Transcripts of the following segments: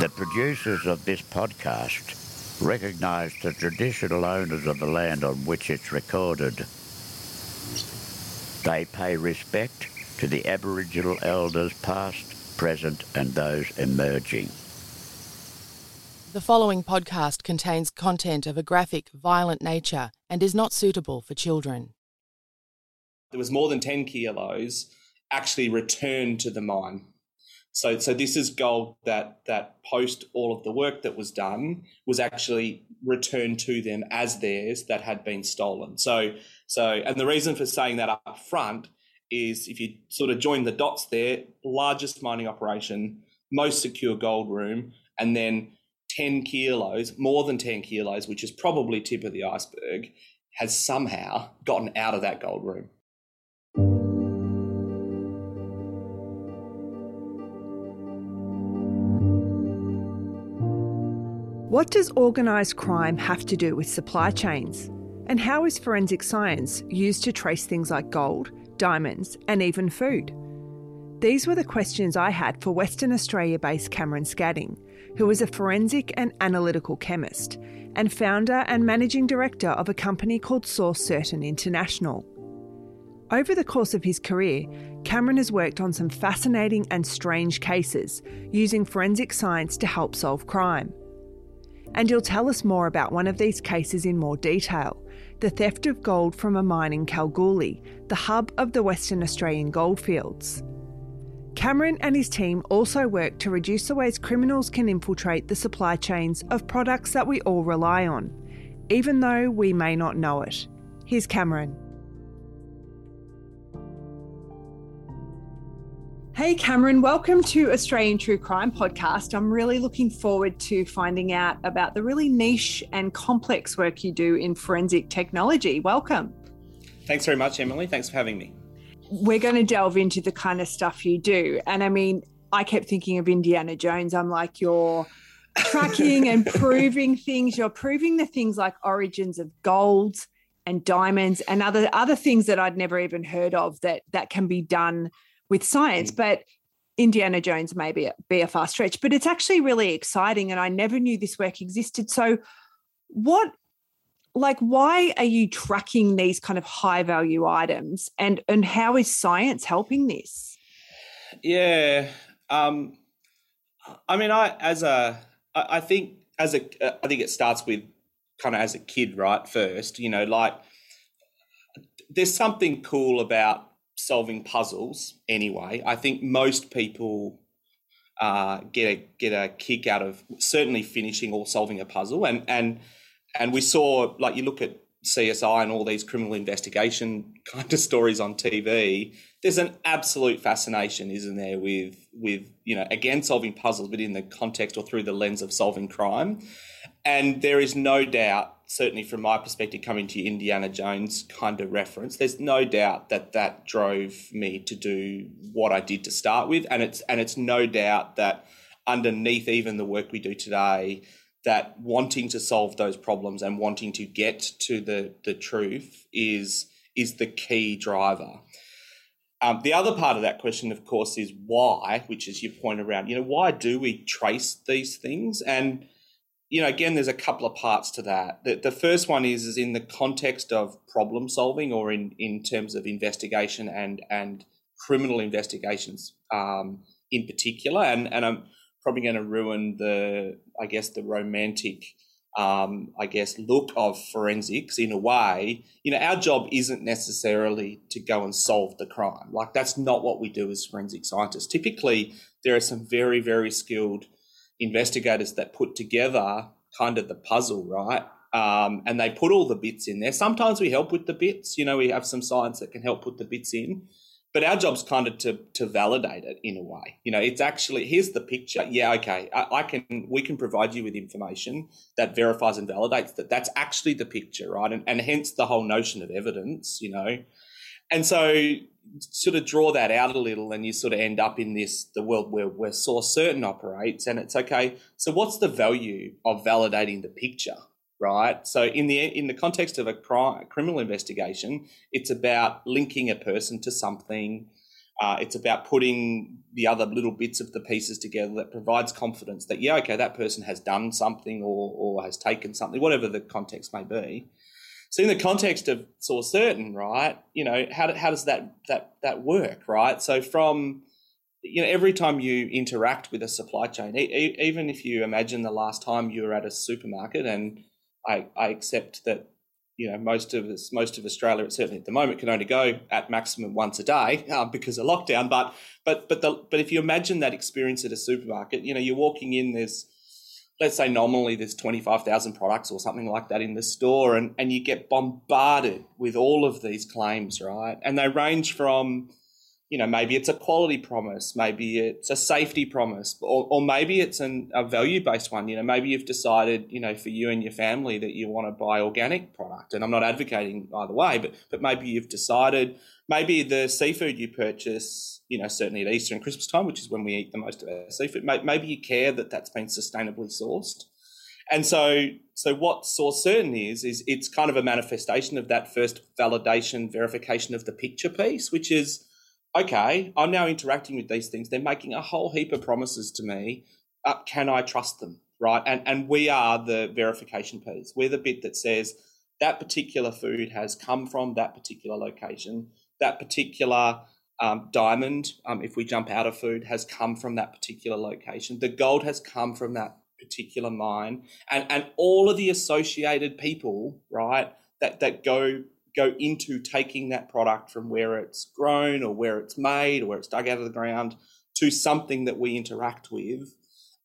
The producers of this podcast recognize the traditional owners of the land on which it's recorded. They pay respect to the Aboriginal elders past, present, and those emerging. The following podcast contains content of a graphic, violent nature and is not suitable for children. there was more than 10 kilos actually returned to the mine. So, so this is gold that that post all of the work that was done was actually returned to them as theirs that had been stolen. So, so and the reason for saying that up front is if you sort of join the dots there, largest mining operation, most secure gold room, and then 10 kilos, more than 10 kilos, which is probably tip of the iceberg, has somehow gotten out of that gold room. What does organised crime have to do with supply chains? And how is forensic science used to trace things like gold, diamonds, and even food? These were the questions I had for Western Australia based Cameron Scadding, who is a forensic and analytical chemist and founder and managing director of a company called Source Certain International. Over the course of his career, Cameron has worked on some fascinating and strange cases using forensic science to help solve crime. And he'll tell us more about one of these cases in more detail the theft of gold from a mine in Kalgoorlie, the hub of the Western Australian goldfields. Cameron and his team also work to reduce the ways criminals can infiltrate the supply chains of products that we all rely on, even though we may not know it. Here's Cameron. Hey, Cameron, welcome to Australian True Crime Podcast. I'm really looking forward to finding out about the really niche and complex work you do in forensic technology. Welcome. Thanks very much, Emily. Thanks for having me. We're going to delve into the kind of stuff you do. And I mean, I kept thinking of Indiana Jones. I'm like, you're tracking and proving things. You're proving the things like origins of gold and diamonds and other other things that I'd never even heard of that that can be done with science, mm. but Indiana Jones may be a, be a far stretch, but it's actually really exciting. And I never knew this work existed. So, what, like, why are you tracking these kind of high value items, and and how is science helping this? Yeah, um, I mean, I as a, I think as a, I think it starts with kind of as a kid, right? First, you know, like there's something cool about solving puzzles anyway. I think most people uh, get a get a kick out of certainly finishing or solving a puzzle, and and and we saw like you look at CSI and all these criminal investigation kind of stories on TV. There's an absolute fascination, isn't there, with with you know again solving puzzles, but in the context or through the lens of solving crime. And there is no doubt, certainly from my perspective, coming to Indiana Jones kind of reference, there's no doubt that that drove me to do what I did to start with, and it's and it's no doubt that underneath even the work we do today, that wanting to solve those problems and wanting to get to the the truth is is the key driver. Um, the other part of that question, of course, is why, which is your point around, you know, why do we trace these things? And you know, again, there's a couple of parts to that. The, the first one is is in the context of problem solving, or in in terms of investigation and and criminal investigations um, in particular. And and I'm probably going to ruin the, I guess, the romantic. Um, I guess, look of forensics in a way, you know, our job isn't necessarily to go and solve the crime. Like, that's not what we do as forensic scientists. Typically, there are some very, very skilled investigators that put together kind of the puzzle, right? Um, and they put all the bits in there. Sometimes we help with the bits. You know, we have some science that can help put the bits in. But our job's kind of to to validate it in a way. You know, it's actually here's the picture. Yeah, okay, I, I can we can provide you with information that verifies and validates that that's actually the picture, right? And and hence the whole notion of evidence. You know, and so sort of draw that out a little and you sort of end up in this the world where where source certain operates and it's okay. So what's the value of validating the picture right? So in the in the context of a crime, criminal investigation it's about linking a person to something. Uh, it's about putting the other little bits of the pieces together that provides confidence that yeah okay that person has done something or or has taken something whatever the context may be so in the context of source certain, right? You know, how, how does that that that work, right? So from you know, every time you interact with a supply chain, e- even if you imagine the last time you were at a supermarket, and I, I accept that you know most of us, most of Australia, certainly at the moment, can only go at maximum once a day uh, because of lockdown. But but but the, but if you imagine that experience at a supermarket, you know, you're walking in, there's let's say nominally there's 25,000 products or something like that in the store and, and you get bombarded with all of these claims, right? And they range from, you know, maybe it's a quality promise, maybe it's a safety promise, or, or maybe it's an, a value based one. You know, maybe you've decided, you know, for you and your family that you want to buy organic product. And I'm not advocating either way, but, but maybe you've decided, maybe the seafood you purchase you know, certainly at Easter and Christmas time, which is when we eat the most of our seafood, maybe you care that that's been sustainably sourced. And so, so what source certain is, is it's kind of a manifestation of that first validation, verification of the picture piece, which is, okay, I'm now interacting with these things. They're making a whole heap of promises to me. Uh, can I trust them? Right. And, and we are the verification piece. We're the bit that says that particular food has come from that particular location, that particular um, diamond, um, if we jump out of food, has come from that particular location. The gold has come from that particular mine, and and all of the associated people, right, that that go go into taking that product from where it's grown or where it's made or where it's dug out of the ground to something that we interact with,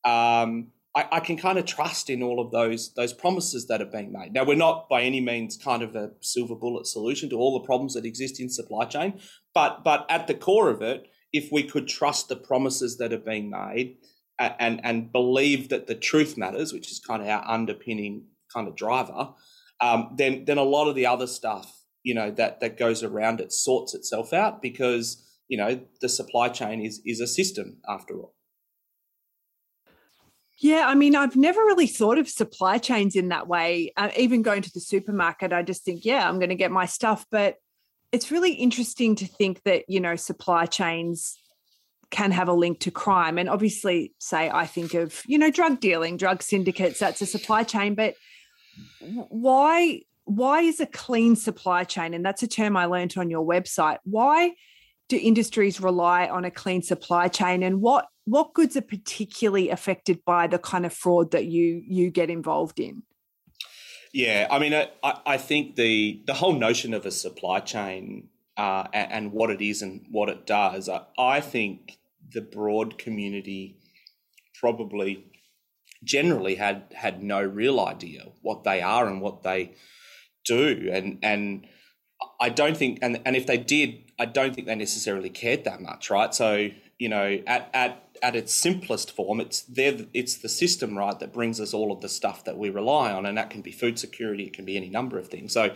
um, I, I, can kind of trust in all of those those promises that are being made. Now, we're not by any means kind of a silver bullet solution to all the problems that exist in supply chain, but but at the core of it, if we could trust the promises that are being made and and believe that the truth matters, which is kind of our underpinning kind of driver, um, then then a lot of the other stuff, you know, that that goes around it sorts itself out because you know the supply chain is is a system after all. Yeah, I mean, I've never really thought of supply chains in that way. Uh, even going to the supermarket, I just think, yeah, I'm going to get my stuff. But it's really interesting to think that, you know, supply chains can have a link to crime. And obviously, say, I think of, you know, drug dealing, drug syndicates, that's a supply chain. But why? Why is a clean supply chain? And that's a term I learned on your website. Why do industries rely on a clean supply chain and what what goods are particularly affected by the kind of fraud that you you get involved in? Yeah, I mean, I, I think the the whole notion of a supply chain uh, and, and, what it is and what it does, I, I think the broad community probably generally had had no real idea what they are and what they do, and and I don't think, and and if they did, I don't think they necessarily cared that much, right? So you know, at at at its simplest form, it's there. It's the system, right, that brings us all of the stuff that we rely on, and that can be food security. It can be any number of things. So,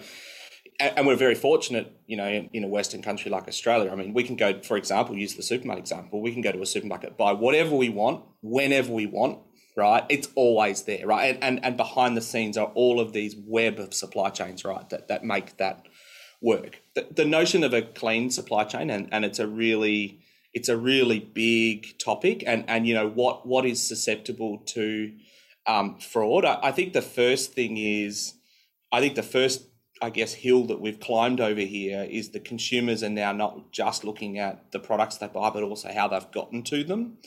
and we're very fortunate, you know, in, a Western country like Australia. I mean, we can go, for example, use the supermarket example. We can go to a supermarket, buy whatever we want, whenever we want, right? It's always there, right? And and, and behind the scenes are all of these web of supply chains, right, that that make that work. The, the notion of a clean supply chain, and and it's a really it's a really big topic, and and you know what what is susceptible to um, fraud. I, I think the first thing is, I think the first I guess hill that we've climbed over here is the consumers are now not just looking at the products they buy, but also how they've gotten to them,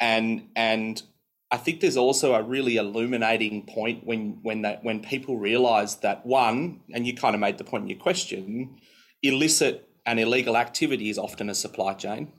and and I think there's also a really illuminating point when when that when people realise that one, and you kind of made the point in your question, illicit and illegal activity is often a supply chain.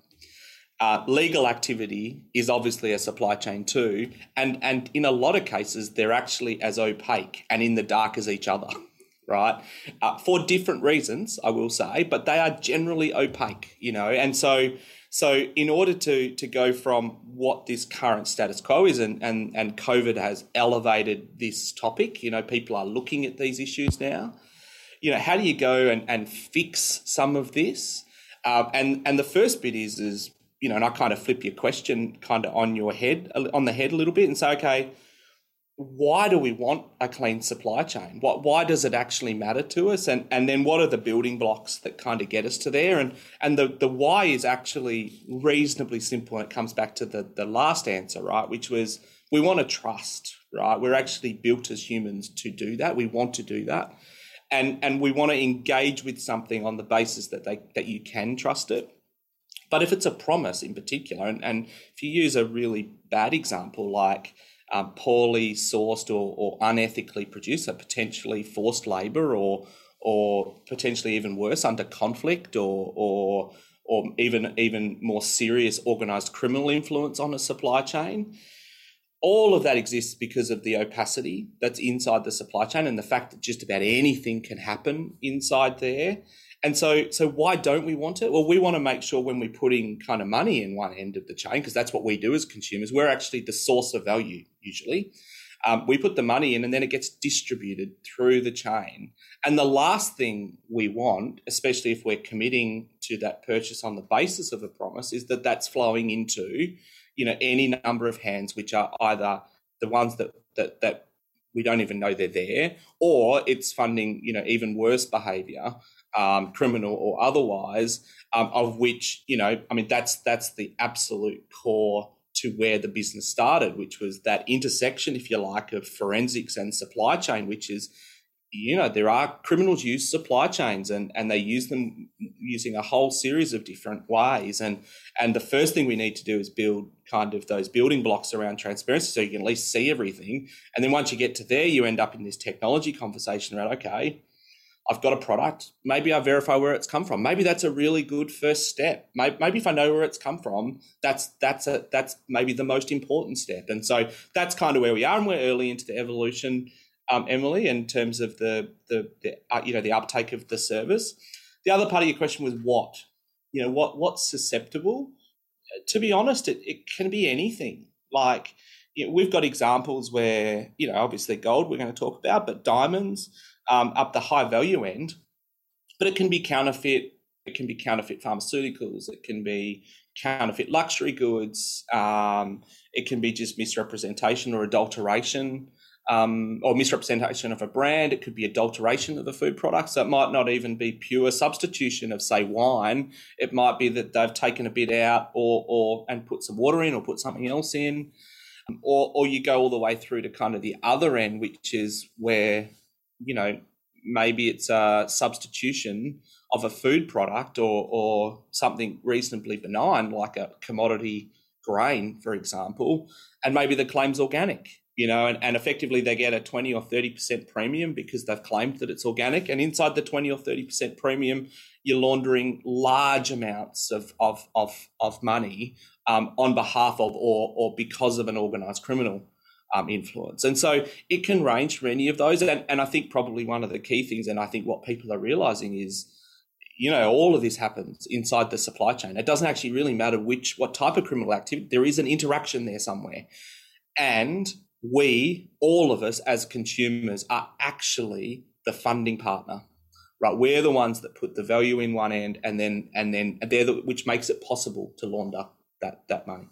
Uh, legal activity is obviously a supply chain too, and and in a lot of cases they're actually as opaque and in the dark as each other, right? Uh, for different reasons, I will say, but they are generally opaque, you know. And so, so in order to to go from what this current status quo is, and and and COVID has elevated this topic, you know, people are looking at these issues now. You know, how do you go and and fix some of this? Um, and and the first bit is is you know, and I kind of flip your question kind of on your head, on the head a little bit and say, okay, why do we want a clean supply chain? What, why does it actually matter to us? And, and then what are the building blocks that kind of get us to there? And, and the, the why is actually reasonably simple. And it comes back to the, the last answer, right? Which was we want to trust, right? We're actually built as humans to do that. We want to do that. And, and we want to engage with something on the basis that they, that you can trust it but if it's a promise in particular, and, and if you use a really bad example like um, poorly sourced or, or unethically produced, so potentially forced labour or or potentially even worse under conflict or or or even even more serious organized criminal influence on a supply chain. All of that exists because of the opacity that's inside the supply chain and the fact that just about anything can happen inside there. And so, so why don't we want it? Well, we want to make sure when we're putting kind of money in one end of the chain, because that's what we do as consumers, we're actually the source of value usually. Um, we put the money in and then it gets distributed through the chain. And the last thing we want, especially if we're committing to that purchase on the basis of a promise, is that that's flowing into, you know, any number of hands which are either the ones that that that we don't even know they're there, or it's funding, you know, even worse behaviour um, criminal or otherwise, um, of which you know, I mean, that's that's the absolute core to where the business started, which was that intersection, if you like, of forensics and supply chain, which is you know there are criminals use supply chains and and they use them using a whole series of different ways. And and the first thing we need to do is build kind of those building blocks around transparency so you can at least see everything. And then once you get to there you end up in this technology conversation around okay I've got a product. Maybe I verify where it's come from. Maybe that's a really good first step. Maybe if I know where it's come from, that's that's a that's maybe the most important step. And so that's kind of where we are, and we're early into the evolution, um, Emily, in terms of the the, the uh, you know the uptake of the service. The other part of your question was what you know what what's susceptible. To be honest, it, it can be anything. Like you know, we've got examples where you know obviously gold we're going to talk about, but diamonds um, up the high value end, but it can be counterfeit. It can be counterfeit pharmaceuticals. It can be counterfeit luxury goods. Um, it can be just misrepresentation or adulteration. Um, or misrepresentation of a brand. It could be adulteration of a food product. So it might not even be pure substitution of, say, wine. It might be that they've taken a bit out or, or and put some water in or put something else in. Or, or you go all the way through to kind of the other end, which is where you know, maybe it's a substitution of a food product or, or something reasonably benign like a commodity grain, for example, and maybe the claim's organic, you know, and, and effectively they get a 20 or 30% premium because they've claimed that it's organic. And inside the 20 or 30% premium, you're laundering large amounts of, of, of, of money um, on behalf of or, or because of an organized criminal um, influence. And so it can range from any of those. And, and I think probably one of the key things, and I think what people are realizing is, you know, all of this happens inside the supply chain. It doesn't actually really matter which, what type of criminal activity, there is an interaction there somewhere. And we, all of us as consumers, are actually the funding partner right we're the ones that put the value in one end and then and then they're the, which makes it possible to launder that that money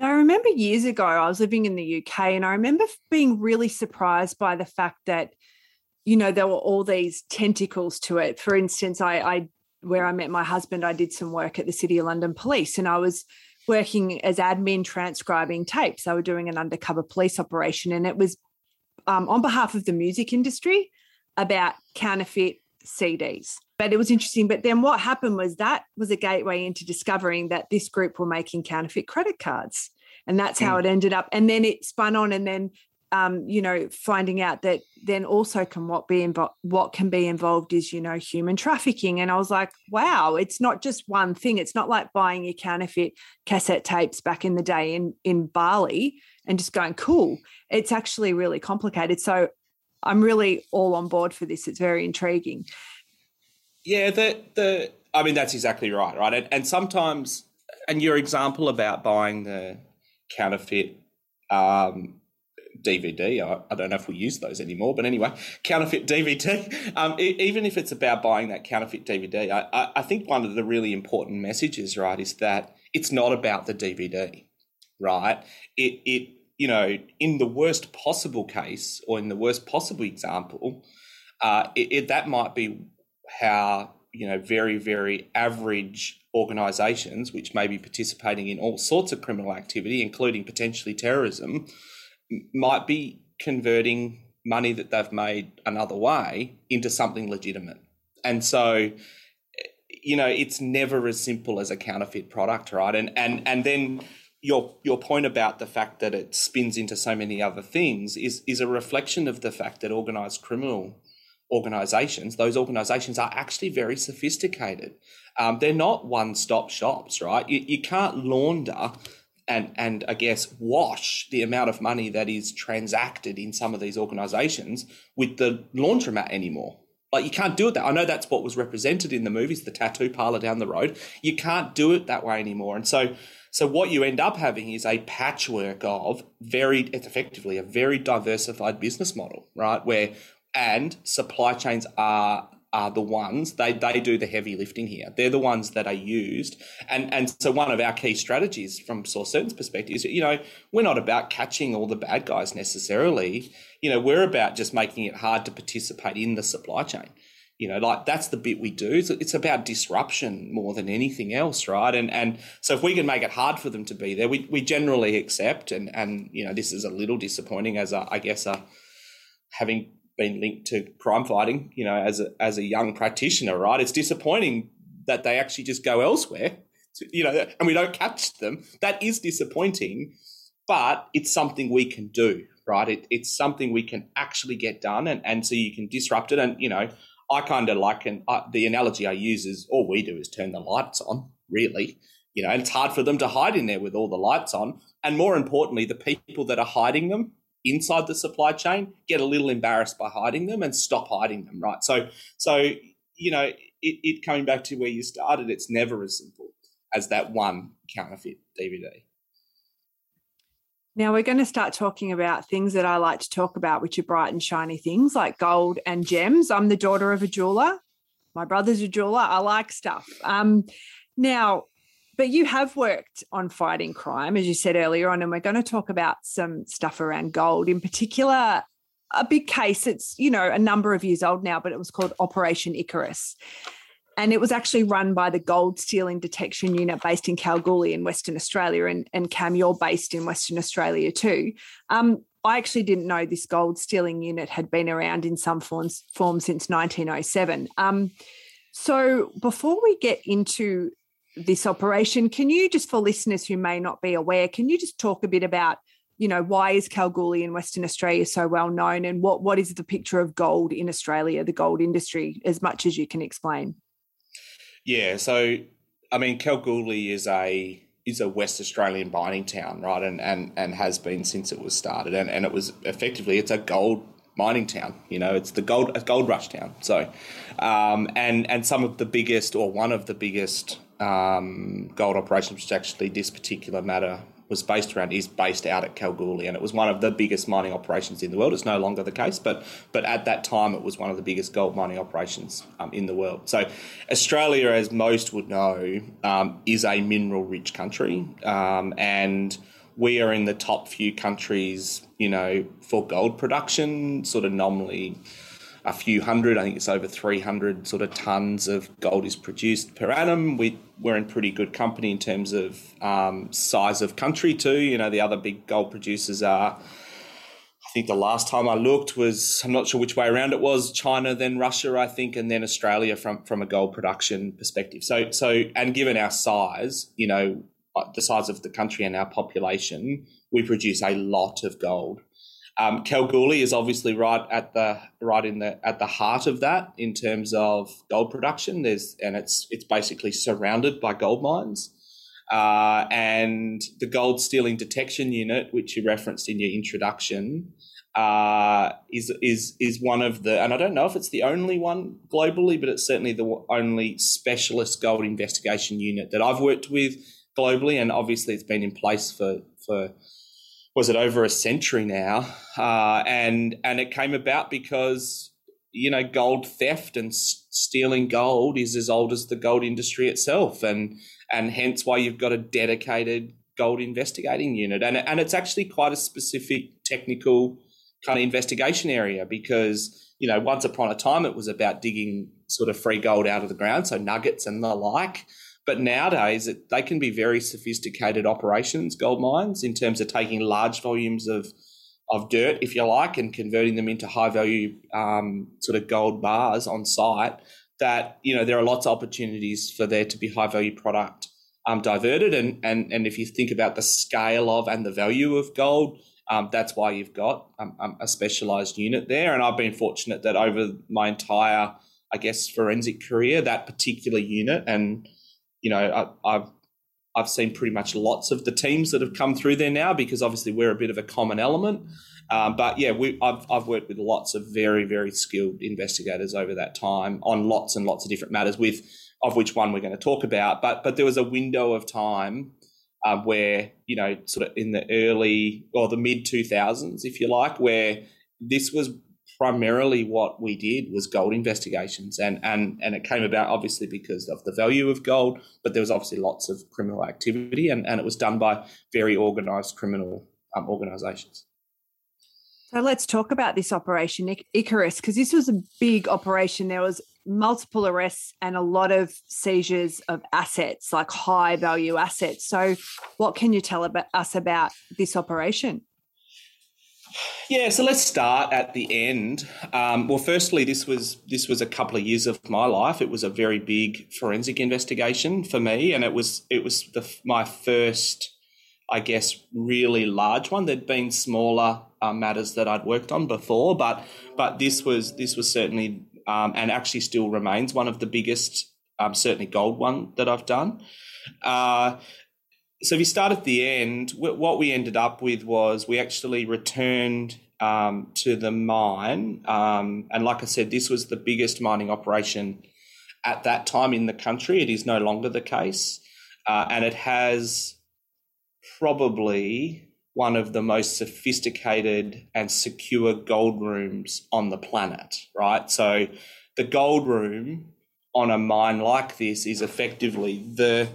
I remember years ago, I was living in the UK and I remember being really surprised by the fact that, you know, there were all these tentacles to it. For instance, I, I where I met my husband, I did some work at the City of London Police and I was working as admin transcribing tapes. They were doing an undercover police operation and it was um, on behalf of the music industry about counterfeit CDs. But it was interesting. But then what happened was that was a gateway into discovering that this group were making counterfeit credit cards. And that's how mm. it ended up. And then it spun on and then um, you know, finding out that then also can what be involved, what can be involved is, you know, human trafficking. And I was like, wow, it's not just one thing. It's not like buying your counterfeit cassette tapes back in the day in in Bali and just going, cool. It's actually really complicated. So I'm really all on board for this. It's very intriguing. Yeah, the the I mean that's exactly right, right? And, and sometimes, and your example about buying the counterfeit um, DVD. I, I, don't know if we use those anymore, but anyway, counterfeit DVD. Um, even if it's about buying that counterfeit DVD, I, I, I, think one of the really important messages, right, is that it's not about the DVD, right? It it you know, in the worst possible case or in the worst possible example, uh, it, it, that might be how you know very very average organisations, which may be participating in all sorts of criminal activity, including potentially terrorism, might be converting money that they've made another way into something legitimate. And so, you know, it's never as simple as a counterfeit product, right? And and and then your your point about the fact that it spins into so many other things is is a reflection of the fact that organized criminal organizations, those organizations are actually very sophisticated. Um, they're not one stop shops, right? You, you can't launder and and I guess wash the amount of money that is transacted in some of these organizations with the laundromat anymore. Like you can't do it that. I know that's what was represented in the movies, the tattoo parlor down the road. You can't do it that way anymore. And so so what you end up having is a patchwork of very, it's effectively a very diversified business model, right? Where and supply chains are are the ones they they do the heavy lifting here. They're the ones that are used, and and so one of our key strategies from Source Certain's perspective is you know we're not about catching all the bad guys necessarily. You know we're about just making it hard to participate in the supply chain. You know like that's the bit we do. It's, it's about disruption more than anything else right? And and so if we can make it hard for them to be there we, we generally accept. And and you know this is a little disappointing as a, I guess a having been linked to crime fighting you know as a as a young practitioner right it's disappointing that they actually just go elsewhere to, you know and we don't catch them that is disappointing but it's something we can do right it, it's something we can actually get done and and so you can disrupt it and you know I kind of like and uh, the analogy I use is all we do is turn the lights on, really. You know, and it's hard for them to hide in there with all the lights on. And more importantly, the people that are hiding them inside the supply chain get a little embarrassed by hiding them and stop hiding them, right? So, so you know, it, it coming back to where you started, it's never as simple as that one counterfeit DVD. Now we're going to start talking about things that I like to talk about, which are bright and shiny things like gold and gems. I'm the daughter of a jeweler. My brother's a jeweler. I like stuff. Um, now, but you have worked on fighting crime, as you said earlier on, and we're going to talk about some stuff around gold, in particular. A big case. It's you know a number of years old now, but it was called Operation Icarus and it was actually run by the Gold Stealing Detection Unit based in Kalgoorlie in Western Australia. And, and Cam, you're based in Western Australia too. Um, I actually didn't know this gold stealing unit had been around in some forms, form since 1907. Um, so before we get into this operation, can you just, for listeners who may not be aware, can you just talk a bit about, you know, why is Kalgoorlie in Western Australia so well known, and what what is the picture of gold in Australia, the gold industry, as much as you can explain? Yeah, so I mean, Kalgoorlie is a is a West Australian mining town, right? And and and has been since it was started, and and it was effectively it's a gold mining town. You know, it's the gold a gold rush town. So, um, and and some of the biggest or one of the biggest um, gold operations, which actually this particular matter was based around is based out at Kalgoorlie, and it was one of the biggest mining operations in the world. It's no longer the case, but but at that time it was one of the biggest gold mining operations um, in the world. So Australia, as most would know, um, is a mineral-rich country, um, and we are in the top few countries, you know, for gold production, sort of nominally a few hundred. I think it's over 300 sort of tons of gold is produced per annum. We, we're in pretty good company in terms of um, size of country, too. You know, the other big gold producers are, I think the last time I looked was, I'm not sure which way around it was, China, then Russia, I think, and then Australia from, from a gold production perspective. So, so, and given our size, you know, the size of the country and our population, we produce a lot of gold. Um, Kalgoorlie is obviously right at the right in the at the heart of that in terms of gold production. There's and it's it's basically surrounded by gold mines. Uh, and the gold stealing detection unit, which you referenced in your introduction, uh, is is is one of the, and I don't know if it's the only one globally, but it's certainly the only specialist gold investigation unit that I've worked with globally, and obviously it's been in place for for was it over a century now, uh, and and it came about because you know gold theft and s- stealing gold is as old as the gold industry itself, and and hence why you've got a dedicated gold investigating unit, and and it's actually quite a specific technical kind of investigation area because you know once upon a time it was about digging sort of free gold out of the ground, so nuggets and the like. But nowadays, it, they can be very sophisticated operations, gold mines, in terms of taking large volumes of of dirt, if you like, and converting them into high value um, sort of gold bars on site. That you know there are lots of opportunities for there to be high value product um, diverted, and and and if you think about the scale of and the value of gold, um, that's why you've got um, um a specialized unit there. And I've been fortunate that over my entire, I guess, forensic career, that particular unit and you know, I, have I've seen pretty much lots of the teams that have come through there now because obviously we're a bit of a common element. Um, but yeah, we, I've, I've worked with lots of very, very skilled investigators over that time on lots and lots of different matters, with of which one we're going to talk about. But but there was a window of time uh, where you know, sort of in the early or the mid two thousands, if you like, where this was primarily what we did was gold investigations and and and it came about obviously because of the value of gold but there was obviously lots of criminal activity and, and it was done by very organized criminal um, organizations. So let's talk about this operation icarus because this was a big operation. There was multiple arrests and a lot of seizures of assets like high value assets. So what can you tell about us about this operation yeah, so let's start at the end. Um, well, firstly, this was this was a couple of years of my life. It was a very big forensic investigation for me, and it was it was the, my first, I guess, really large one. There'd been smaller uh, matters that I'd worked on before, but but this was this was certainly um, and actually still remains one of the biggest, um, certainly gold one that I've done. Uh, so if you start at the end, what we ended up with was we actually returned um, to the mine, um, and like I said, this was the biggest mining operation at that time in the country. It is no longer the case, uh, and it has probably one of the most sophisticated and secure gold rooms on the planet. Right, so the gold room on a mine like this is effectively the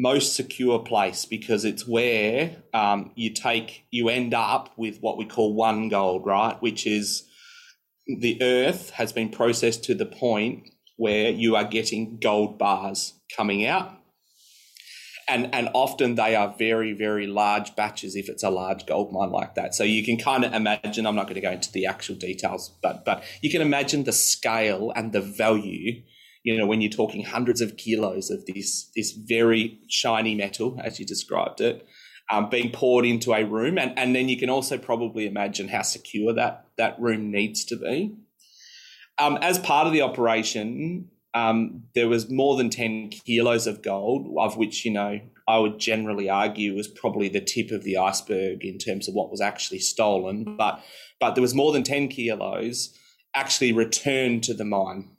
most secure place because it's where um, you take you end up with what we call won gold right? Which is the earth has been processed to the point where you are getting gold bars coming out. And and often they are very very large batches if it's a large gold mine like that. So you can kind of imagine i'm not going to go into the actual details but but you can imagine the scale and the value you know, when you're talking hundreds of kilos of this this very shiny metal, as you described it, um, being poured into a room, and, and then you can also probably imagine how secure that that room needs to be. Um, as part of the operation, um, there was more than ten kilos of gold, of which you know I would generally argue was probably the tip of the iceberg in terms of what was actually stolen. But but there was more than ten kilos actually returned to the mine.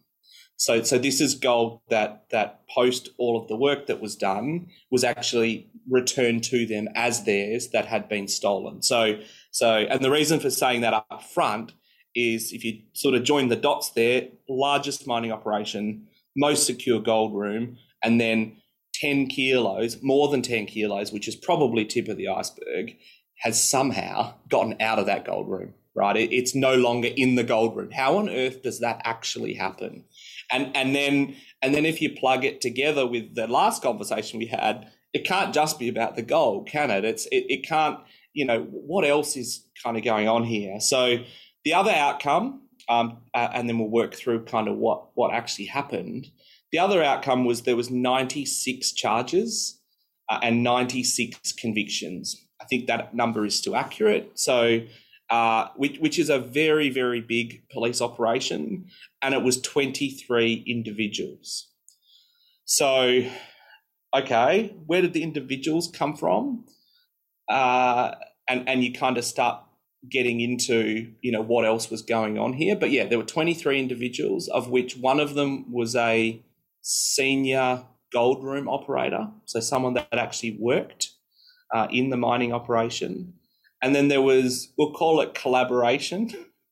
So, so this is gold that that post all of the work that was done was actually returned to them as theirs that had been stolen. So, so, and the reason for saying that up front is if you sort of join the dots there, largest mining operation, most secure gold room, and then 10 kilos, more than 10 kilos, which is probably tip of the iceberg, has somehow gotten out of that gold room, right? It, it's no longer in the gold room. How on earth does that actually happen? And and then and then if you plug it together with the last conversation we had, it can't just be about the goal, can it? It's it, it can't. You know what else is kind of going on here? So the other outcome, um, uh, and then we'll work through kind of what what actually happened. The other outcome was there was 96 charges uh, and 96 convictions. I think that number is still accurate. So uh, which, which is a very, very big police operation, and it was 23 individuals. So, okay, where did the individuals come from? Uh, and, and you kind of start getting into, you know, what else was going on here. But yeah, there were 23 individuals, of which one of them was a senior gold room operator, so someone that actually worked uh, in the mining operation. And then there was, we'll call it collaboration,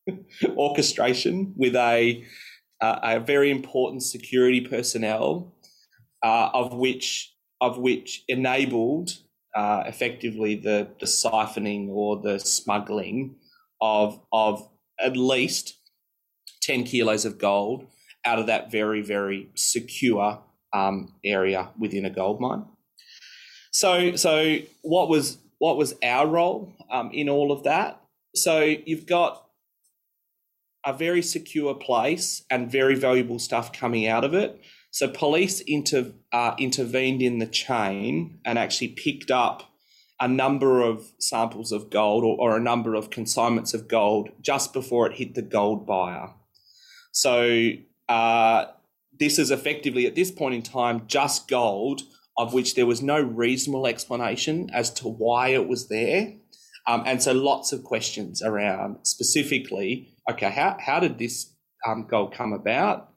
orchestration with a, uh, a very important security personnel, uh, of which of which enabled uh, effectively the, the siphoning or the smuggling of of at least 10 kilos of gold out of that very very secure um, area within a gold mine. So so what was what was our role um, in all of that? So you've got a very secure place and very valuable stuff coming out of it. So police inter, uh, intervened in the chain and actually picked up a number of samples of gold or, or, a number of consignments of gold just before it hit the gold buyer. So uh, this is effectively at this point in time just gold of which there was no reasonable explanation as to why it was there. Um, and so lots of questions around specifically, okay, how, how did this um, goal come about?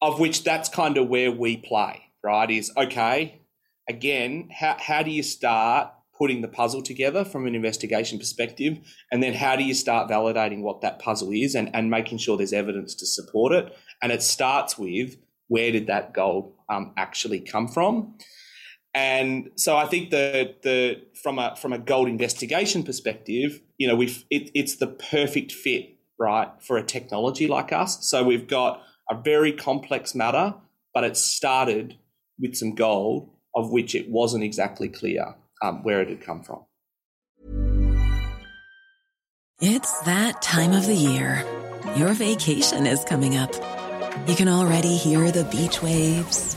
Of which that's kind of where we play, right? Is okay, again, how, how do you start putting the puzzle together from an investigation perspective? And then how do you start validating what that puzzle is and, and making sure there's evidence to support it? And it starts with where did that gold um, actually come from? And so I think that the from a from a gold investigation perspective, you know, we've it, it's the perfect fit, right, for a technology like us. So we've got a very complex matter, but it started with some gold of which it wasn't exactly clear um, where it had come from. It's that time of the year. Your vacation is coming up. You can already hear the beach waves,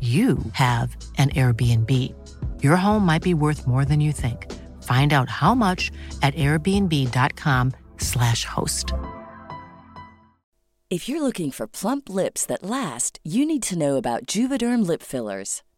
you have an Airbnb. Your home might be worth more than you think. Find out how much at airbnb.com/slash host. If you're looking for plump lips that last, you need to know about Juvederm lip fillers.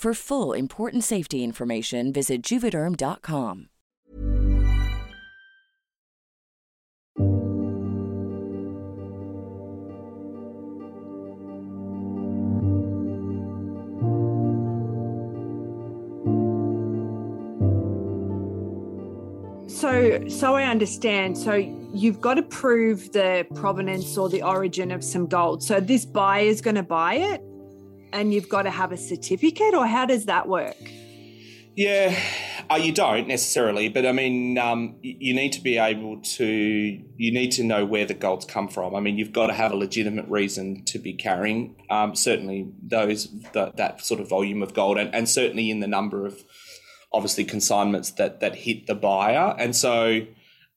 For full important safety information, visit juvederm.com. So, so I understand. So you've got to prove the provenance or the origin of some gold. So this buyer is going to buy it, and you've got to have a certificate, or how does that work? Yeah, uh, you don't necessarily, but I mean, um, you need to be able to, you need to know where the gold's come from. I mean, you've got to have a legitimate reason to be carrying, um, certainly those the, that sort of volume of gold, and, and certainly in the number of obviously consignments that that hit the buyer, and so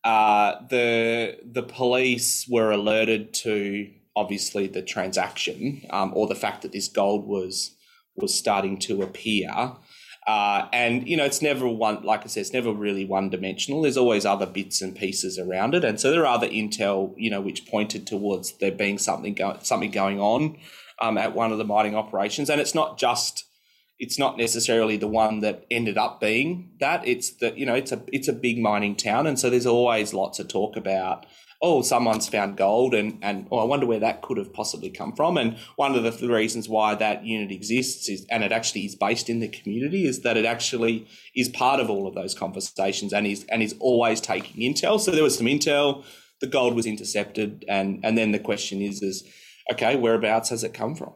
uh, the the police were alerted to obviously the transaction um, or the fact that this gold was was starting to appear. Uh, and you know, it's never one like I said, it's never really one dimensional. There's always other bits and pieces around it, and so there are other intel, you know, which pointed towards there being something go- something going on um, at one of the mining operations. And it's not just it's not necessarily the one that ended up being that. It's that you know it's a it's a big mining town, and so there's always lots of talk about oh someone's found gold, and and oh I wonder where that could have possibly come from. And one of the reasons why that unit exists is, and it actually is based in the community, is that it actually is part of all of those conversations, and is and is always taking intel. So there was some intel. The gold was intercepted, and and then the question is is okay, whereabouts has it come from?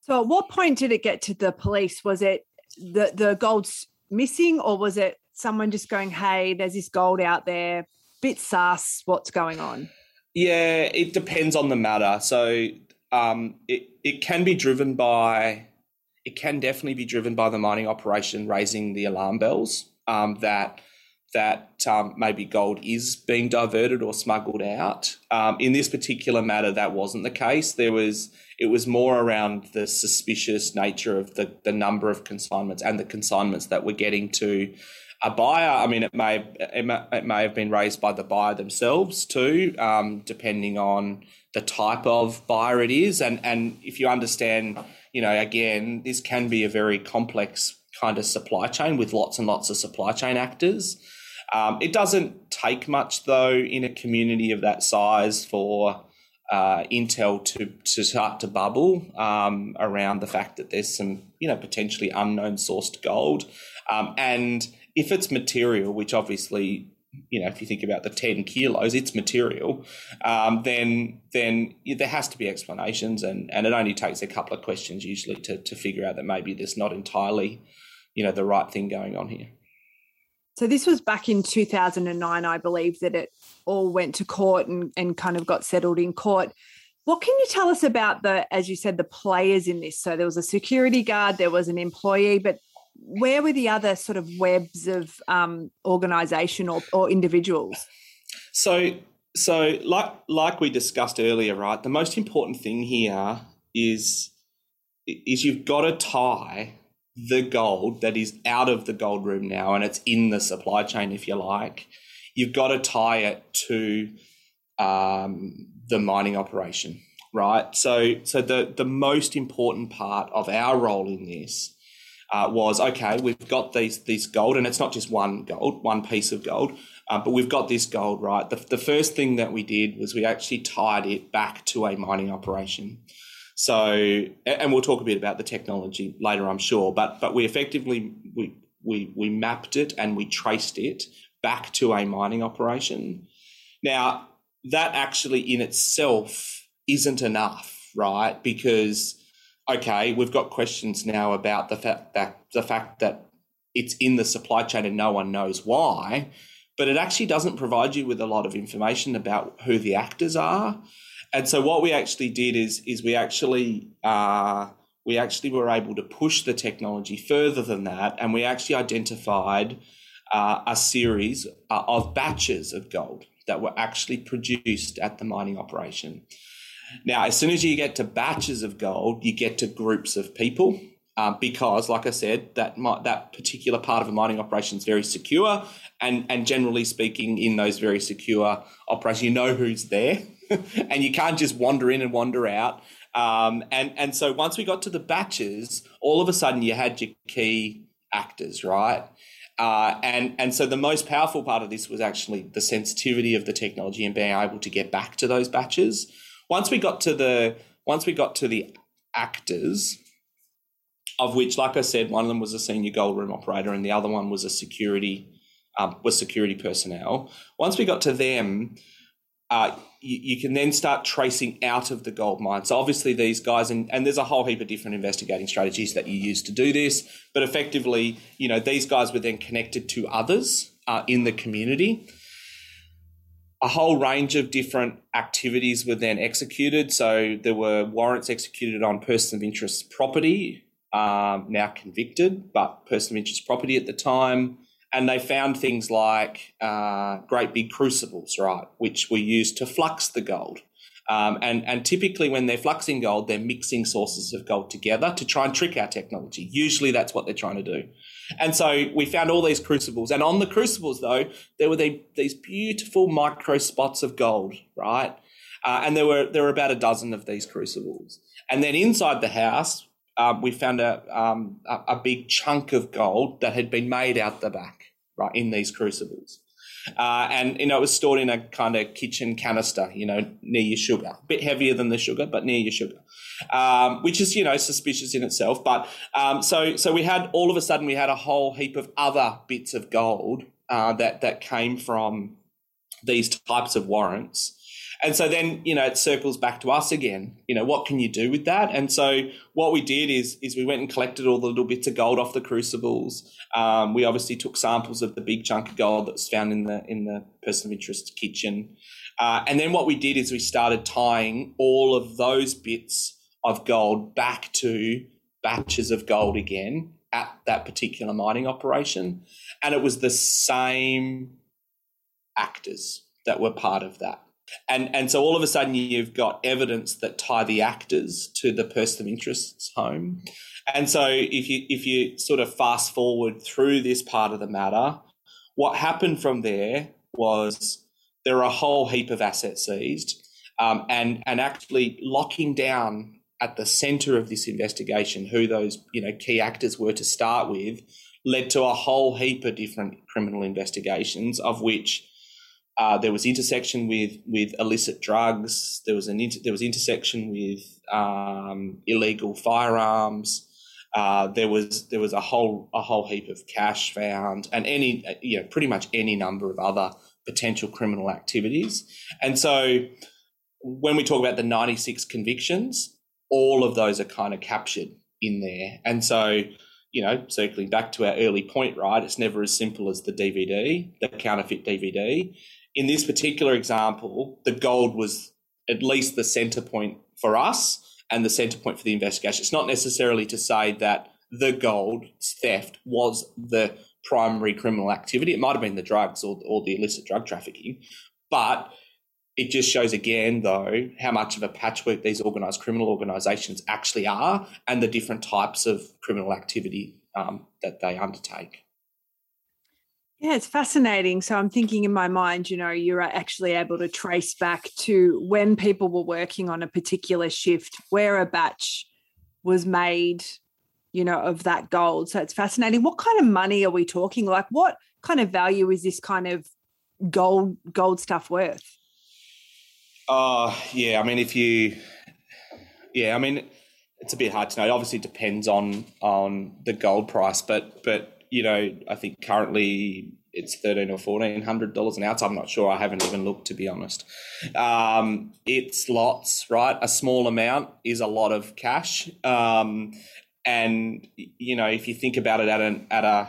So, at what point did it get to the police? Was it the the gold's missing, or was it someone just going, "Hey, there's this gold out there, bit sus, what's going on?" Yeah, it depends on the matter. So, um, it it can be driven by, it can definitely be driven by the mining operation raising the alarm bells um, that that um, maybe gold is being diverted or smuggled out. Um, in this particular matter, that wasn't the case. There was it was more around the suspicious nature of the the number of consignments and the consignments that were getting to a buyer. I mean, it may it may, it may have been raised by the buyer themselves too, um, depending on the type of buyer it is, and and if you understand, you know, again, this can be a very complex kind of supply chain with lots and lots of supply chain actors. Um, it doesn't take much, though, in a community of that size for uh, Intel to, to start to bubble um, around the fact that there's some, you know, potentially unknown sourced gold. Um, and if it's material, which obviously, you know, if you think about the 10 kilos, it's material, um, then then there has to be explanations. And, and it only takes a couple of questions usually to, to figure out that maybe there's not entirely, you know, the right thing going on here. So this was back in 2009, I believe, that it all went to court and, and kind of got settled in court. What can you tell us about the, as you said, the players in this? So there was a security guard, there was an employee, but where were the other sort of webs of um, organisation or, or individuals? So, so like like we discussed earlier, right? The most important thing here is is you've got to tie the gold that is out of the gold room now, and it's in the supply chain, if you like. You've got to tie it to um, the mining operation, right? So, so the the most important part of our role in this uh, was okay. We've got these these gold, and it's not just one gold, one piece of gold, uh, but we've got this gold, right? The, the first thing that we did was we actually tied it back to a mining operation. So, and we'll talk a bit about the technology later, I'm sure. But but we effectively we we we mapped it and we traced it back to a mining operation. Now, that actually in itself isn't enough, right? Because okay, we've got questions now about the fact that the fact that it's in the supply chain and no one knows why, but it actually doesn't provide you with a lot of information about who the actors are. And so what we actually did is is we actually uh, we actually were able to push the technology further than that, and we actually identified uh, a series uh, of batches of gold that were actually produced at the mining operation. Now, as soon as you get to batches of gold, you get to groups of people. Um, because, like I said, that that particular part of a mining operation is very secure, and and generally speaking, in those very secure operations, you know who's there, and you can't just wander in and wander out. Um, and and so once we got to the batches, all of a sudden you had your key actors, right? Uh, and and so the most powerful part of this was actually the sensitivity of the technology and being able to get back to those batches. Once we got to the once we got to the actors, of which, like I said, one of them was a senior gold room operator and the other one was a security um, was security personnel. Once we got to them, uh, you, you, can then start tracing out of the gold mine. So obviously these guys, and, and there's a whole heap of different investigating strategies that you use to do this, but effectively, you know, these guys were then connected to others uh, in the community. A whole range of different activities were then executed. So there were warrants executed on person of interest property, um, now convicted, but person of interest property at the time and they found things like uh, great big crucibles, right, which were used to flux the gold. Um, and, and typically, when they're fluxing gold, they're mixing sources of gold together to try and trick our technology. Usually, that's what they're trying to do. And so we found all these crucibles. And on the crucibles, though, there were the, these beautiful micro spots of gold, right? Uh, and there were there were about a dozen of these crucibles. And then inside the house, um, we found a, um, a, a big chunk of gold that had been made out the back, right, in these crucibles. Uh, and you know it was stored in a kind of kitchen canister, you know, near your sugar, a bit heavier than the sugar, but near your sugar, um, which is you know suspicious in itself. But um, so so we had all of a sudden we had a whole heap of other bits of gold uh, that that came from these types of warrants, and so then, you know, it circles back to us again. You know, what can you do with that? And so what we did is is we went and collected all the little bits of gold off the crucibles. Um, we obviously took samples of the big chunk of gold that was found in the in the person of interest kitchen. Uh, and then what we did is we started tying all of those bits of gold back to batches of gold again at that particular mining operation. And it was the same actors that were part of that. And and so all of a sudden you've got evidence that tie the actors to the person of interest's home. And so if you if you sort of fast forward through this part of the matter, what happened from there was there are a whole heap of assets seized, um, and and actually locking down at the centre of this investigation who those you know key actors were to start with led to a whole heap of different criminal investigations of which uh, there was intersection with with illicit drugs. There was an inter- there was intersection with um, illegal firearms. Uh, there was there was a whole a whole heap of cash found, and any you know pretty much any number of other potential criminal activities. And so, when we talk about the ninety six convictions, all of those are kind of captured in there. And so, you know, circling back to our early point, right? It's never as simple as the DVD, the counterfeit DVD. In this particular example, the gold was at least the center point for us and the center point for the investigation. It's not necessarily to say that the gold theft was the primary criminal activity. It might have been the drugs or, or the illicit drug trafficking, but it just shows again, though, how much of a patchwork these organised criminal organisations actually are and the different types of criminal activity um, that they undertake. Yeah, it's fascinating. So I'm thinking in my mind, you know, you're actually able to trace back to when people were working on a particular shift, where a batch was made, you know, of that gold. So it's fascinating. What kind of money are we talking? Like what kind of value is this kind of gold gold stuff worth? Oh, yeah. I mean, if you, yeah, I mean, it's a bit hard to know. It obviously depends on on the gold price, but but you know, I think currently it's thirteen or fourteen hundred dollars an ounce. I'm not sure. I haven't even looked to be honest. Um, it's lots, right? A small amount is a lot of cash, um, and you know, if you think about it at an at a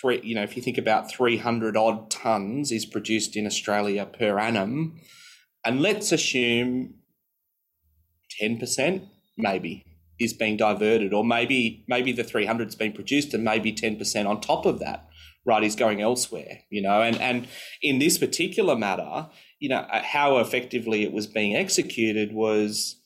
three, you know, if you think about three hundred odd tons is produced in Australia per annum, and let's assume ten percent, maybe is being diverted, or maybe maybe the 300's been produced, and maybe 10% on top of that, right, is going elsewhere. You know, and and in this particular matter, you know, uh, how effectively it was being executed was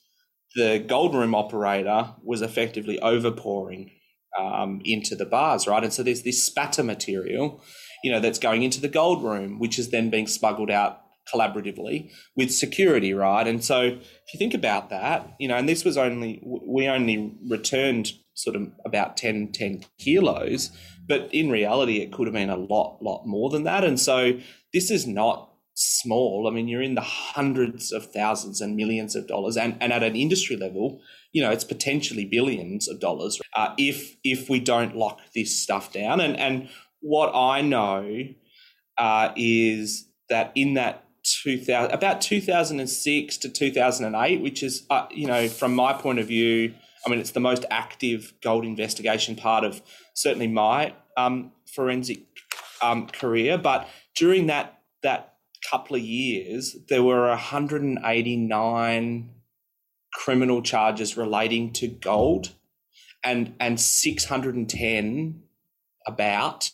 the gold room operator was effectively overpouring um, into the bars, right, and so there's this spatter material, you know, that's going into the gold room, which is then being smuggled out collaboratively with security, right? And so if you think about that, you know, and this was only, we only returned sort of about 10, 10 kilos, but in reality, it could have been a lot, lot more than that. And so this is not small. I mean, you're in the hundreds of thousands and millions of dollars, and, and at an industry level, you know, it's potentially billions of dollars uh, if if we don't lock this stuff down. And and what I know uh, is that in that 2000, about 2006 to 2008, which is, uh, you know, from my point of view, I mean, it's the most active gold investigation part of certainly my um, forensic um, career. But during that that couple of years, there were 189 criminal charges relating to gold, and and 610 about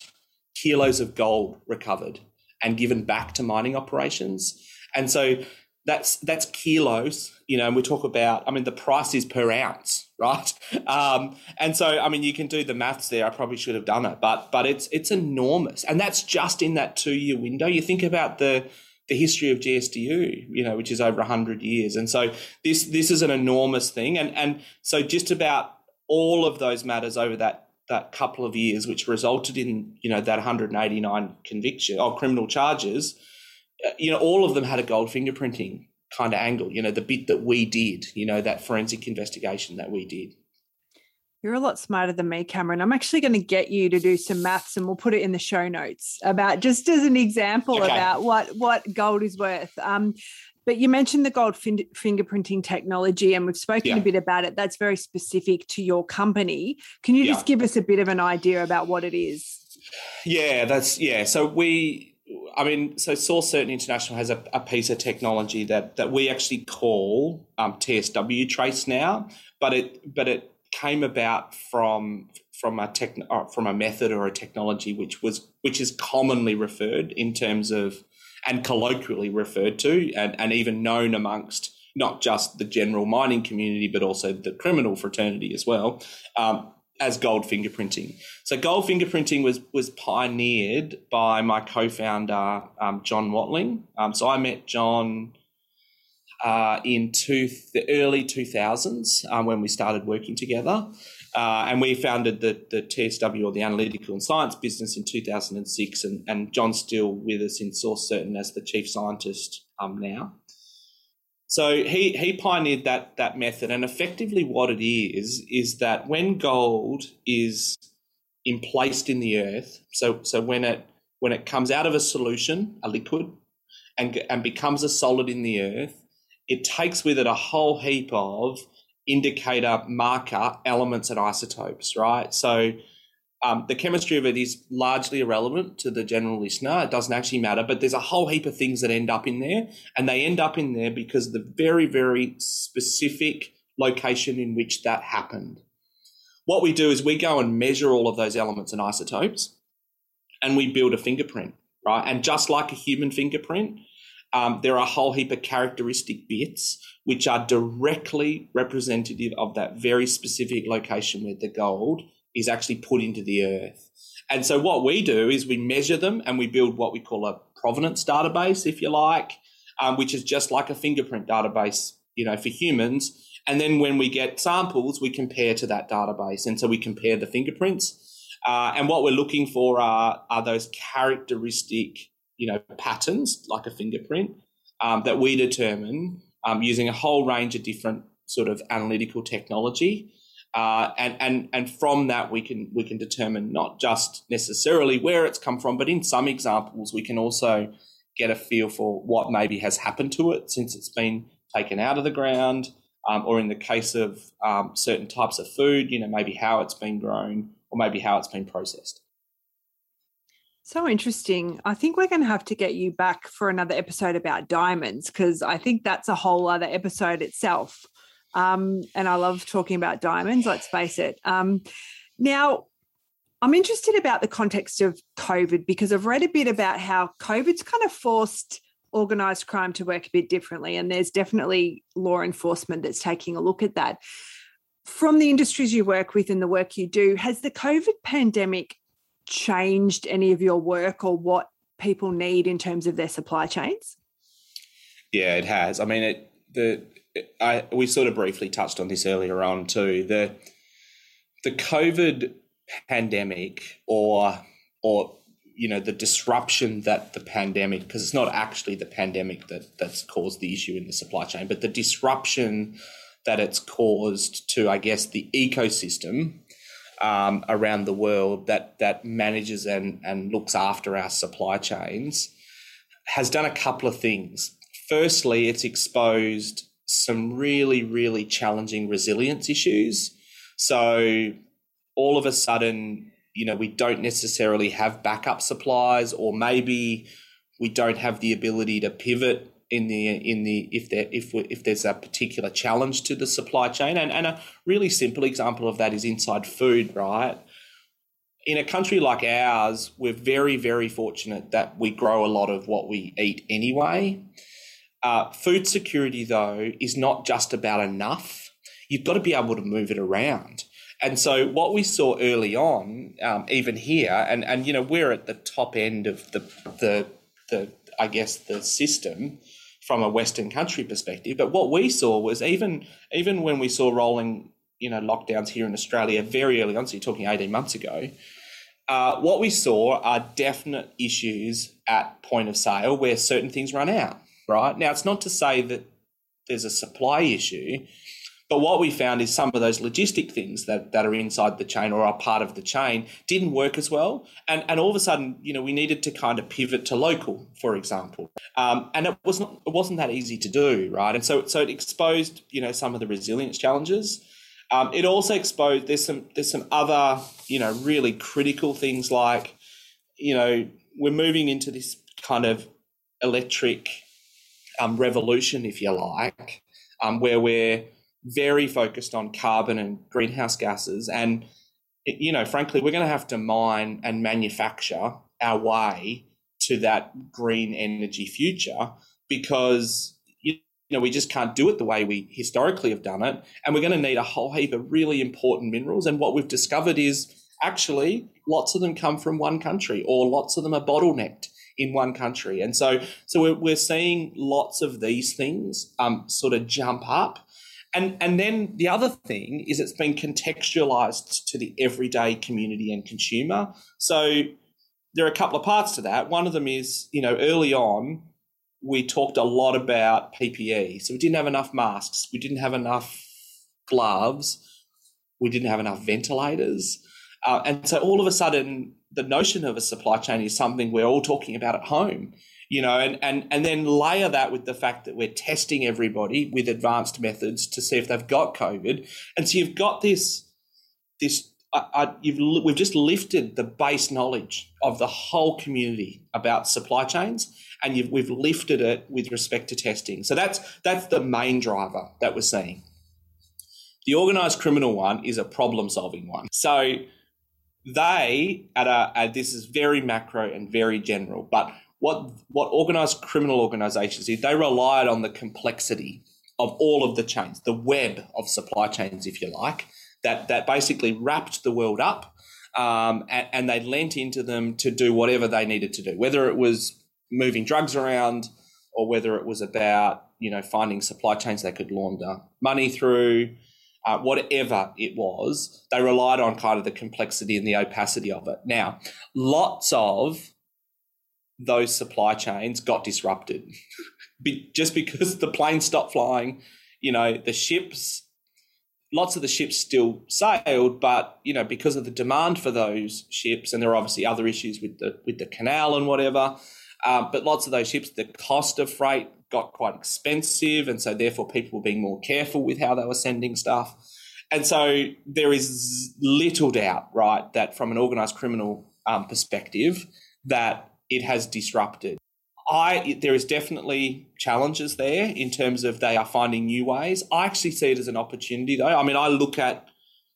kilos of gold recovered and given back to mining operations. And so that's that's kilos, you know, and we talk about, I mean, the price is per ounce, right? Um, and so, I mean, you can do the maths there. I probably should have done it, but but it's it's enormous, and that's just in that two year window. You think about the the history of GSDU, you know, which is over hundred years, and so this this is an enormous thing, and and so just about all of those matters over that that couple of years, which resulted in you know that 189 conviction or criminal charges, uh, you know all of them had a gold fingerprinting kind of angle. You know the bit that we did, you know that forensic investigation that we did. You're a lot smarter than me, Cameron. I'm actually going to get you to do some maths, and we'll put it in the show notes about just as an example okay. about what what gold is worth. Um, but you mentioned the gold fin- fingerprinting technology, and we've spoken yeah. a bit about it. That's very specific to your company. Can you yeah. just give us a bit of an idea about what it is? Yeah, that's yeah. So we, I mean, so Source Certain International has a, a piece of technology that that we actually call um, TSW Trace now, but it but it came about from from a tech uh, from a method or a technology which was which is commonly referred in terms of and colloquially referred to and, and even known amongst not just the general mining community, but also the criminal fraternity as well, um, as gold fingerprinting. So gold fingerprinting was was pioneered by my co-founder um, John Watling. Um, so I met John uh, in two, the early two thousands um, when we started working together. Uh, and we founded the, the TSW or the Analytical and Science business in 2006, and, and John's still with us in Source Certain as the chief scientist um, now. So he he pioneered that that method, and effectively what it is is that when gold is emplaced in the earth, so so when it when it comes out of a solution, a liquid, and and becomes a solid in the earth, it takes with it a whole heap of indicator marker elements and isotopes, right? So Um, the chemistry of it is largely irrelevant to the general listener. It doesn't actually matter, but there's a whole heap of things that end up in there, and they end up in there because of the very, very specific location in which that happened. What we do is we go and measure all of those elements and isotopes, and we build a fingerprint, right? And just like a human fingerprint, um, there are a whole heap of characteristic bits which are directly representative of that very specific location where the gold is actually put into the earth. And so what we do is we measure them and we build what we call a provenance database, if you like, um, which is just like a fingerprint database, you know, for humans. And then when we get samples, we compare to that database. And so we compare the fingerprints. Uh, and what we're looking for are, are those characteristic, you know, patterns like a fingerprint um, that we determine um, using a whole range of different sort of analytical technology. Uh, and and and from that we can we can determine not just necessarily where it's come from, but in some examples we can also get a feel for what maybe has happened to it since it's been taken out of the ground, um, or in the case of um, certain types of food, you know maybe how it's been grown or maybe how it's been processed. So interesting. I think we're going to have to get you back for another episode about diamonds because I think that's a whole other episode itself. Um, and I love talking about diamonds, let's face it. Um, now, I'm interested about the context of COVID because I've read a bit about how COVID's kind of forced organized crime to work a bit differently. And there's definitely law enforcement that's taking a look at that. From the industries you work with and the work you do, has the COVID pandemic changed any of your work or what people need in terms of their supply chains? Yeah, it has. I mean, it the I we sort of briefly touched on this earlier on too. The the COVID pandemic or or you know the disruption that the pandemic because it's not actually the pandemic that that's caused the issue in the supply chain, but the disruption that it's caused to I guess the ecosystem um, around the world that that manages and and looks after our supply chains has done a couple of things. Firstly, it's exposed some really, really challenging resilience issues. So all of a sudden, you know, we don't necessarily have backup supplies, or maybe we don't have the ability to pivot in the in the if there if we, if there's a particular challenge to the supply chain. And and a really simple example of that is inside food, right? In a country like ours, we're very, very fortunate that we grow a lot of what we eat anyway. Uh, food security, though, is not just about enough. You've got to be able to move it around. And so, what we saw early on, um, even here, and, and you know, we're at the top end of the the the I guess the system from a Western country perspective. But what we saw was even even when we saw rolling, you know, lockdowns here in Australia very early on, so you're talking 18 months ago, uh, what we saw are definite issues at point of sale where certain things run out right? Now, it's not to say that there's a supply issue, but what we found is some of those logistic things that, that are inside the chain or are part of the chain didn't work as well. And, and all of a sudden, you know, we needed to kind of pivot to local, for example. Um, and it wasn't it wasn't that easy to do, right? And so so it exposed, you know, some of the resilience challenges. Um, it also exposed there's some there's some other, you know, really critical things like, you know, we're moving into this kind of electric um, revolution, if you like, um, where we're very focused on carbon and greenhouse gases. And, you know, frankly, we're going to have to mine and manufacture our way to that green energy future because, you know, we just can't do it the way we historically have done it. And we're going to need a whole heap of really important minerals. And what we've discovered is actually lots of them come from one country or lots of them are bottlenecked in one country. And so, so we're, we're seeing lots of these things um, sort of jump up. And, and then the other thing is it's been contextualized to the everyday community and consumer. So there are a couple of parts to that. One of them is, you know, early on, we talked a lot about PPE. So we didn't have enough masks, we didn't have enough gloves, we didn't have enough ventilators. Uh, and so all of a sudden, the notion of a supply chain is something we're all talking about at home you know and, and and then layer that with the fact that we're testing everybody with advanced methods to see if they've got covid and so you've got this this I, you've, we've just lifted the base knowledge of the whole community about supply chains, and we've lifted it with respect to testing. So that's that's the main driver that we're seeing. The organised criminal one is a problem-solving one. So they at a this is very macro and very general, but what what organised criminal organisations did they relied on the complexity of all of the chains, the web of supply chains, if you like that that basically wrapped the world up, um, and, and they lent into them to do whatever they needed to do, whether it was moving drugs around or whether it was about you know finding supply chains they could launder money through. Uh, whatever it was, they relied on kind of the complexity and the opacity of it. Now, lots of those supply chains got disrupted just because the planes stopped flying. You know, the ships lots of the ships still sailed, but you know because of the demand for those ships, and there are obviously other issues with the with the canal and whatever. Um, but lots of those ships, the cost of freight got quite expensive, and so therefore people were being more careful with how they were sending stuff. And so there is little doubt, right, that from an organised criminal um, perspective, that it has disrupted I there is definitely challenges there in terms of they are finding new ways. I actually see it as an opportunity though. I mean, I look at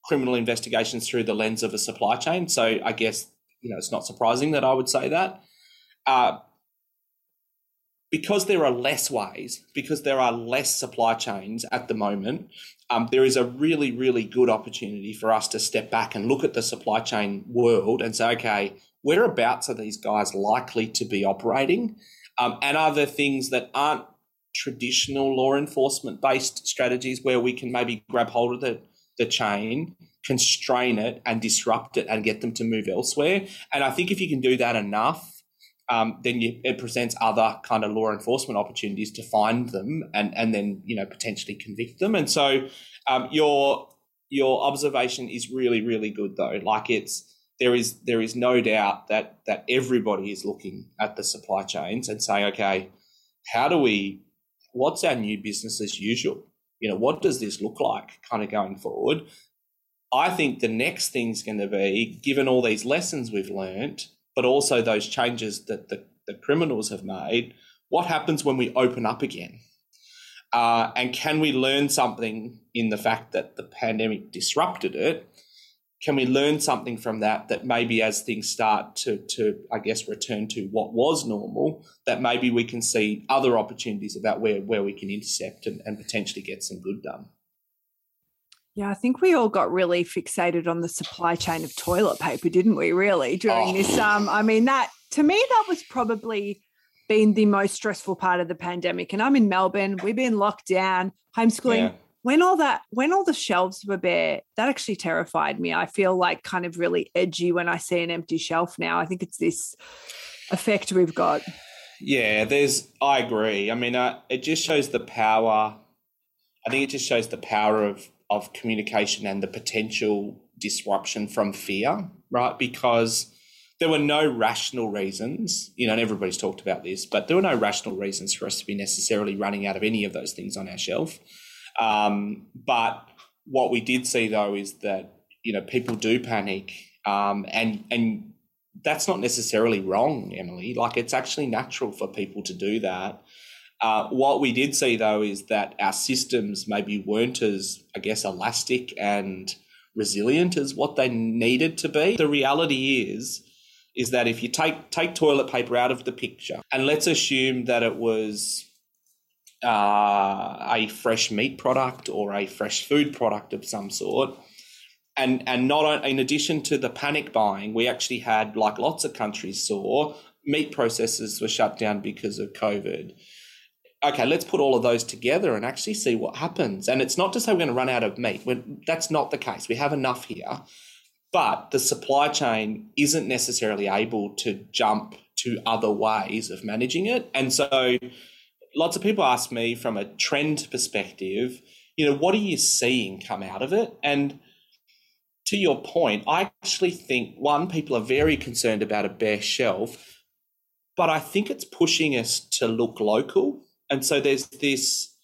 criminal investigations through the lens of a supply chain, so I guess you know it's not surprising that I would say that. Uh, because there are less ways, because there are less supply chains at the moment, um, there is a really, really good opportunity for us to step back and look at the supply chain world and say, okay, whereabouts are these guys likely to be operating? um, and there things that aren't traditional law enforcement based strategies where we can maybe grab hold of the, the chain, constrain it, and disrupt it and get them to move elsewhere. And I think if you can do that enough, um, then you, it presents other kind of law enforcement opportunities to find them and, and then you know potentially convict them. And so um, your your observation is really really good though. Like it's there is there is no doubt that that everybody is looking at the supply chains and saying, okay, how do we? What's our new business as usual? You know, what does this look like, kind of going forward? I think the next thing's going to be, given all these lessons we've learned, but also those changes that the, the criminals have made, what happens when we open up again? Uh, and can we learn something in the fact that the pandemic disrupted it? Can we learn something from that that maybe as things start to to I guess return to what was normal, that maybe we can see other opportunities about where where we can intercept and, and potentially get some good done. Yeah, I think we all got really fixated on the supply chain of toilet paper, didn't we? Really during oh. this. Um, I mean that to me that was probably been the most stressful part of the pandemic. And I'm in Melbourne. We've been locked down, homeschooling. Yeah when all that when all the shelves were bare that actually terrified me. I feel like kind of really edgy when i see an empty shelf now. I think it's this effect we've got. Yeah there's i agree. I mean uh, it just shows the power i think it just shows the power of of communication and the potential disruption from fear right? Because there were no rational reasons, you know, and everybody's talked about this, but there were no rational reasons for us to be necessarily running out of any of those things on our shelf. Um, but what we did see though is that you know people do panic, um, and and that's not necessarily wrong, Emily. Like it's actually natural for people to do that. Uh, what we did see though is that our systems maybe weren't as, I guess, elastic and resilient as what they needed to be. The reality is is that if you take take toilet paper out of the picture and let's assume that it was uh, a fresh meat product or a fresh food product of some sort. And, and not in addition to the panic buying, we actually had, like lots of countries saw, meat processors were shut down because of COVID. Okay, let's put all of those together and actually see what happens. And it's not to say we're going to run out of meat. When, that's not the case. We have enough here. But the supply chain isn't necessarily able to jump to other ways of managing it. And so lots of people ask me from a trend perspective, you know, what are you seeing come out of it? And to your point, I actually think one, people are very concerned about a bare shelf, but I think it's pushing us to look local. And so there's this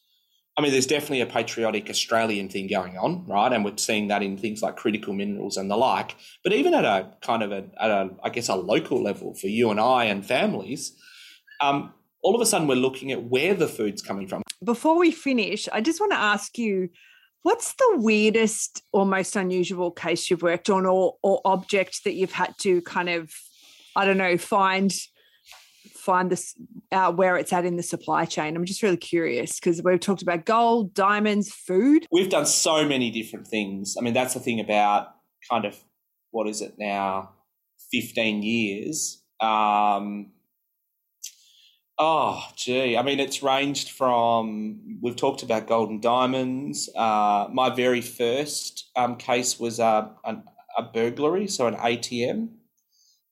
I mean, there's definitely a patriotic Australian thing going on, right? And we're seeing that in things like critical minerals and the like. But even at a kind of a, at a I guess, a local level for you and I and families, um, all of a sudden we're looking at where the food's coming from. Before we finish, I just want to ask you what's the weirdest or most unusual case you've worked on or, or object that you've had to kind of, I don't know, find find this out where it's at in the supply chain? I'm just really curious because we've talked about gold, diamonds, food. We've done so many different things. I mean, that's the thing about kind of what is it now, 15 years. Um, Oh, gee. I mean, it's ranged from, we've talked about gold and diamonds. Uh, my very first um, case was a, a, a, burglary, so an ATM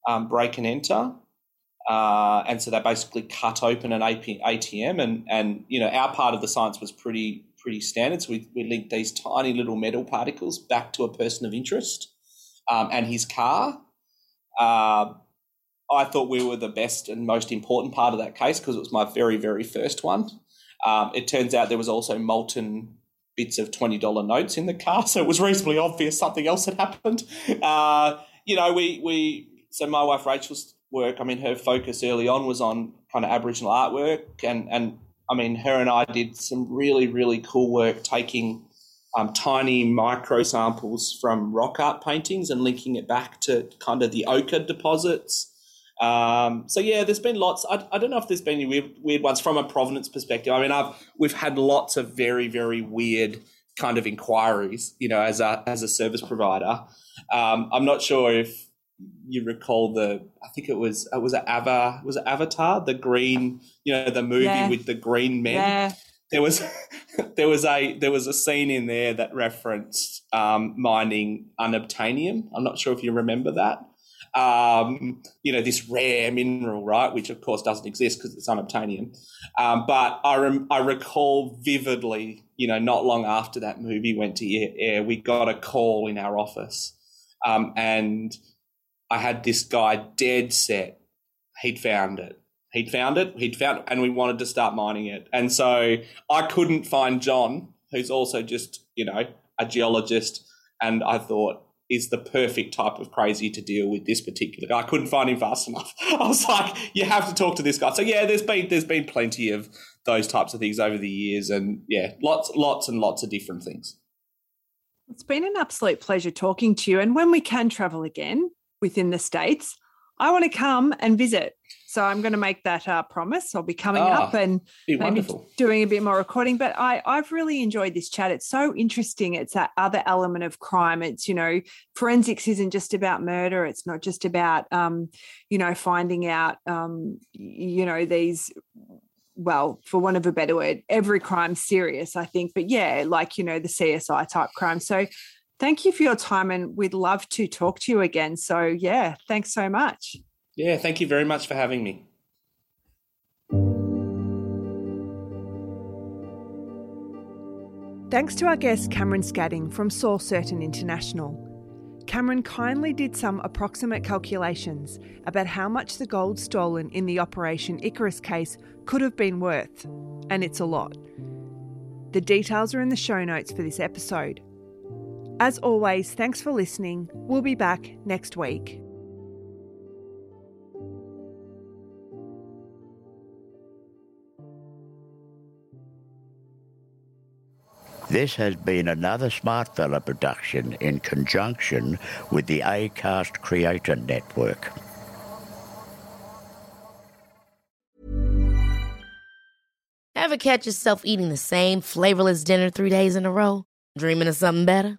um, break and enter. Uh, and so they basically cut open an AP, ATM, and, and, you know, our part of the science was pretty pretty standard. So we, we linked these tiny little metal particles back to a person of interest um, and his car. Uh, I thought we were the best and most important part of that case because it was my very, very first one. Um, it turns out there was also molten bits of twenty dollar notes in the car, so it was reasonably obvious something else had happened. Uh, you know, we we so my wife Rachel's work. I mean, her focus early on was on kind of Aboriginal artwork, and and I mean, her and I did some really really cool work taking um, tiny micro samples from rock art paintings and linking it back to kind of the ochre deposits um, so yeah, there's been lots. I, I don't know if there's been any weird, weird ones from a provenance perspective. I mean, I've we've had lots of very very weird kind of inquiries. You know, as a as a service provider, um, I'm not sure if you recall the. I think it was it was an Ava was it Avatar the green you know the movie yeah. with the green men. Yeah. There was there was a there was a scene in there that referenced um, mining unobtainium. I'm not sure if you remember that um, you know, this rare mineral, right? Which of course doesn't exist because it's unobtainium. Um, but I, rem- I recall vividly, you know, not long after that movie went to air, we got a call in our office. Um, and I had this guy dead set. He'd found it. He'd found it. He'd found it, and we wanted to start mining it. And so I couldn't find John, who's also just, you know, a geologist. And I thought, is the perfect type of crazy to deal with this particular guy. I couldn't find him fast enough. I was like, you have to talk to this guy. So yeah, there's been there's been plenty of those types of things over the years, and yeah, lots lots and lots of different things. It's been an absolute pleasure talking to you. And when we can travel again within the states, I want to come and visit. So I'm going to make that uh, promise. I'll be coming oh, up and maybe wonderful. doing a bit more recording. But I, I've really enjoyed this chat. It's so interesting. It's that other element of crime. It's, you know, forensics isn't just about murder. It's not just about, um, you know, finding out, um, you know, these well, for want of a better word, every crime serious, I think. But yeah, like, you know, the CSI type crime. So thank you for your time and we'd love to talk to you again. So yeah, thanks so much. Yeah, thank you very much for having me. Thanks to our guest Cameron Scadding from Source Certain International. Cameron kindly did some approximate calculations about how much the gold stolen in the Operation Icarus case could have been worth, and it's a lot. The details are in the show notes for this episode. As always, thanks for listening. We'll be back next week. This has been another Smartfella production in conjunction with the ACAST Creator Network. Ever catch yourself eating the same flavorless dinner three days in a row? Dreaming of something better?